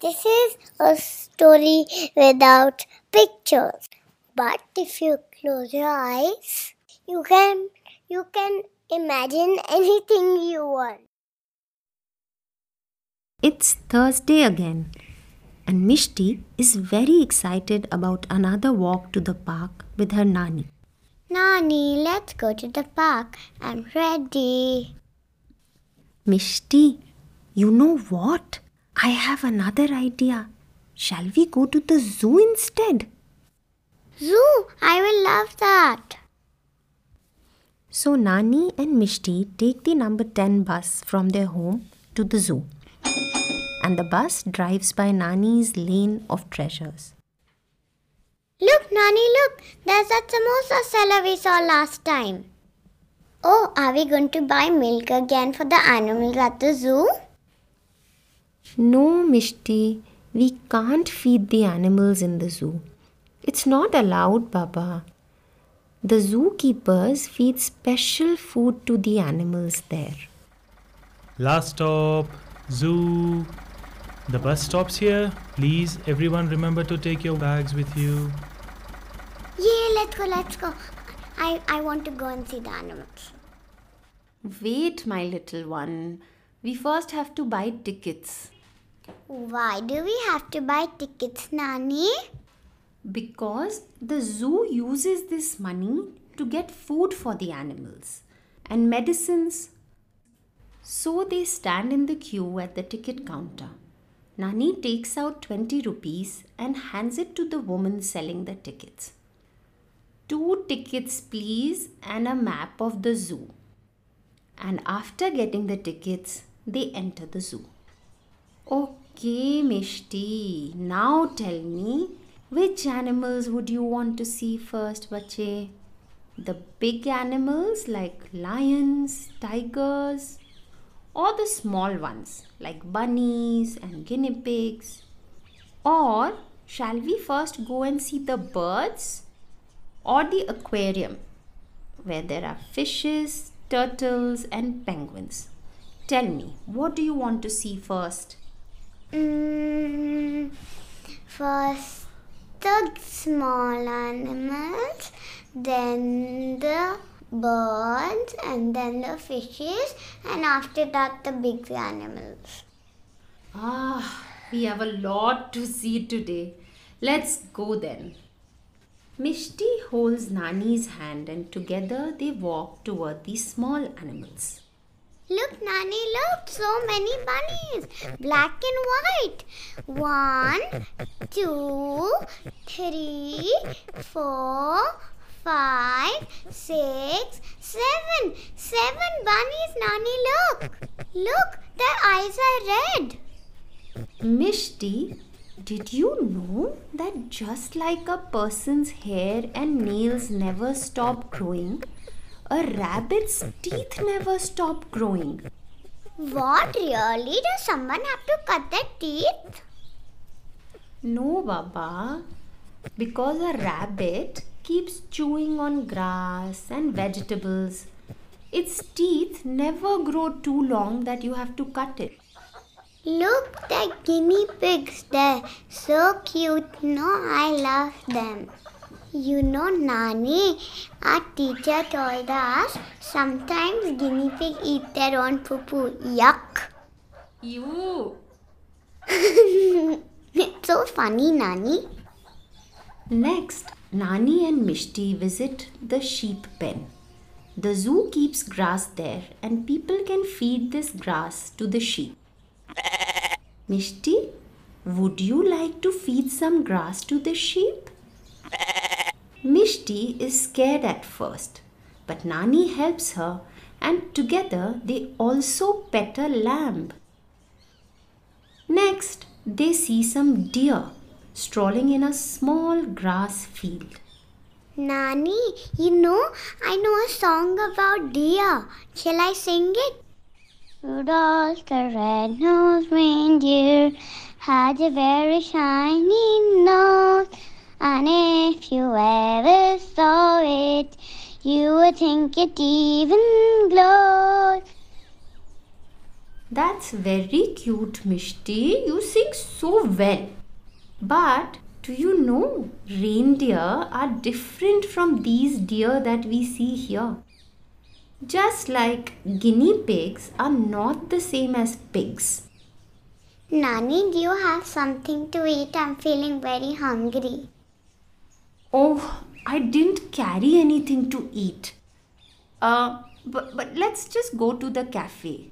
This is a story without pictures. But if you close your eyes, you can you can imagine anything you want. It's Thursday again, and Mishti is very excited about another walk to the park with her Nani. Nani, let's go to the park. I'm ready. Mishti, you know what? I have another idea. Shall we go to the zoo instead? Zoo, I will love that. So Nani and Mishti take the number 10 bus from their home to the zoo. And the bus drives by Nani's lane of treasures. Look, Nani, look. There's that samosa seller we saw last time. Oh, are we going to buy milk again for the animals at the zoo? No, Mishti, we can't feed the animals in the zoo. It's not allowed, Baba. The zookeepers feed special food to the animals there. Last stop, zoo. The bus stops here. Please, everyone, remember to take your bags with you. Yeah, let's go, let's go. I, I want to go and see the animals. Wait, my little one. We first have to buy tickets. Why do we have to buy tickets, Nani? Because the zoo uses this money to get food for the animals and medicines. So they stand in the queue at the ticket counter. Nani takes out 20 rupees and hands it to the woman selling the tickets. Two tickets, please, and a map of the zoo. And after getting the tickets, they enter the zoo. Okay, Mishti. Now tell me, which animals would you want to see first, bache? The big animals like lions, tigers, or the small ones like bunnies and guinea pigs? Or shall we first go and see the birds or the aquarium where there are fishes, turtles, and penguins? Tell me, what do you want to see first? Mm, first the small animals, then the birds, and then the fishes, and after that the big animals. Ah, we have a lot to see today. Let's go then. Mishti holds Nani's hand and together they walk toward the small animals. Look, Nani, look, so many bunnies, black and white. One, two, three, four, five, six, seven. Seven bunnies, Nani, look. Look, their eyes are red. Mishti, did you know that just like a person's hair and nails never stop growing, a rabbit's teeth never stop growing? What really? Does someone have to cut their teeth? No, Baba. Because a rabbit keeps chewing on grass and vegetables, its teeth never grow too long that you have to cut it. Look, the guinea pigs. They're so cute. No, I love them. You know, Nani, our teacher told us sometimes guinea pig eat their own poo poo. Yuck. You. it's so funny, Nani. Next, Nani and Mishti visit the sheep pen. The zoo keeps grass there and people can feed this grass to the sheep. Mishti, would you like to feed some grass to the sheep? Mishti is scared at first, but Nani helps her and together they also pet a lamb. Next, they see some deer strolling in a small grass field. Nani, you know, I know a song about deer. Shall I sing it? Rudolph the red-nosed reindeer had a very shiny nose, and if you ever saw it, you would think it even glowed. That's very cute, Mishti. You sing so well. But do you know reindeer are different from these deer that we see here? Just like guinea pigs are not the same as pigs. Nani, do you have something to eat? I'm feeling very hungry. Oh, I didn't carry anything to eat. Uh, but, but let's just go to the cafe.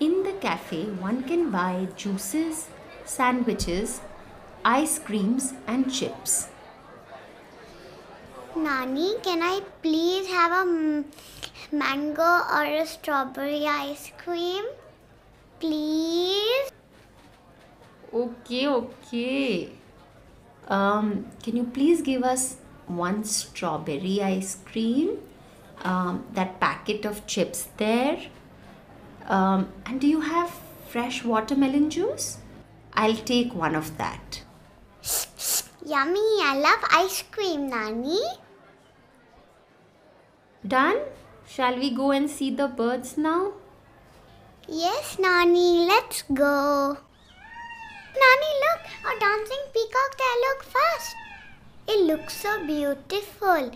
In the cafe, one can buy juices, sandwiches, ice creams, and chips. Nani, can I please have a mango or a strawberry ice cream? Please? Okay, okay. Um, can you please give us one strawberry ice cream? Um, that packet of chips there. Um, and do you have fresh watermelon juice? I'll take one of that. Yummy, I love ice cream, Nani. Done? Shall we go and see the birds now? Yes, Nani, let's go. Nani, look, a dancing there, look fast. It looks so beautiful.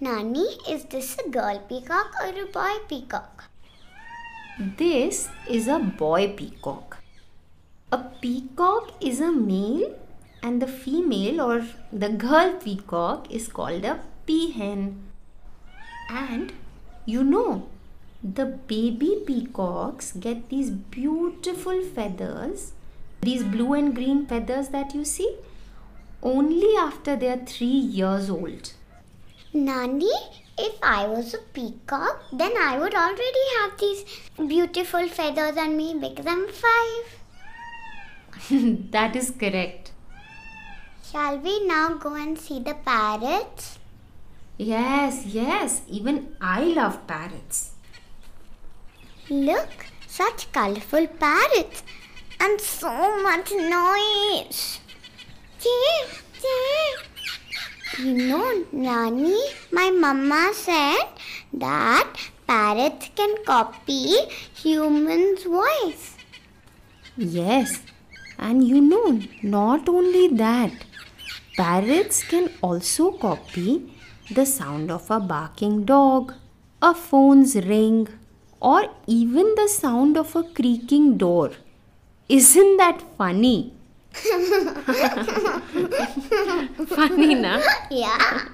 Nani, is this a girl peacock or a boy peacock? This is a boy peacock. A peacock is a male, and the female or the girl peacock is called a peahen. And you know, the baby peacocks get these beautiful feathers, these blue and green feathers that you see, only after they are three years old. Nani, if I was a peacock, then I would already have these beautiful feathers on me because I'm five. that is correct. Shall we now go and see the parrots? Yes, yes, even I love parrots. Look, such colorful parrots and so much noise. You know, Nani, my mama said that parrots can copy humans' voice. Yes, and you know, not only that, parrots can also copy the sound of a barking dog, a phone's ring, or even the sound of a creaking door. Isn't that funny? funny, na? Yeah.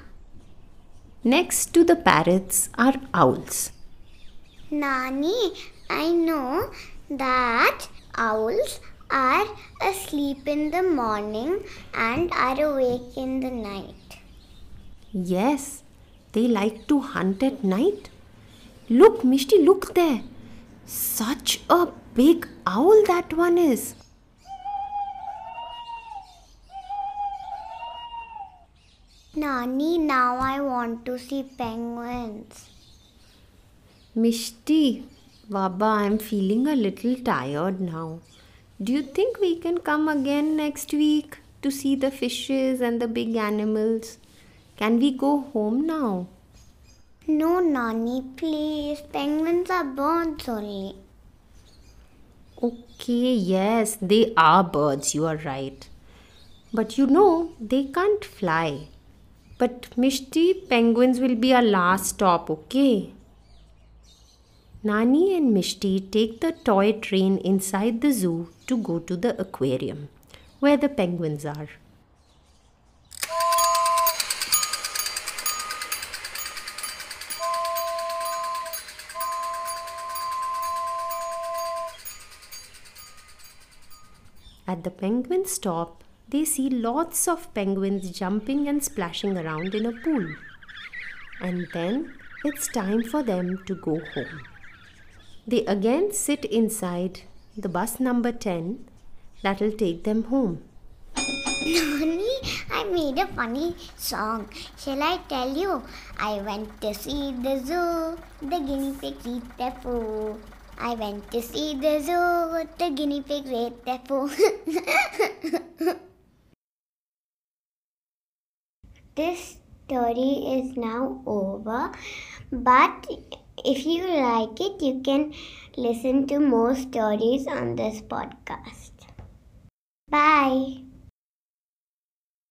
Next to the parrots are owls. Nani, I know that owls are asleep in the morning and are awake in the night. Yes, they like to hunt at night. Look, Mishti, look there. Such a big owl that one is. Nani, now I want to see penguins. Mishti, Baba, I'm feeling a little tired now. Do you think we can come again next week to see the fishes and the big animals? Can we go home now? No, Nani, please. Penguins are birds only. Okay, yes, they are birds, you are right. But you know, they can't fly. But Mishti, penguins will be our last stop, okay? Nani and Mishti take the toy train inside the zoo to go to the aquarium, where the penguins are. At the penguin stop, they see lots of penguins jumping and splashing around in a pool. And then it's time for them to go home. They again sit inside the bus number 10 that'll take them home. Nani, I made a funny song. Shall I tell you? I went to see the zoo. The guinea pigs eat their food. I went to see the zoo. The guinea pigs ate their food. this story is now over. But if you like it, you can listen to more stories on this podcast. Bye.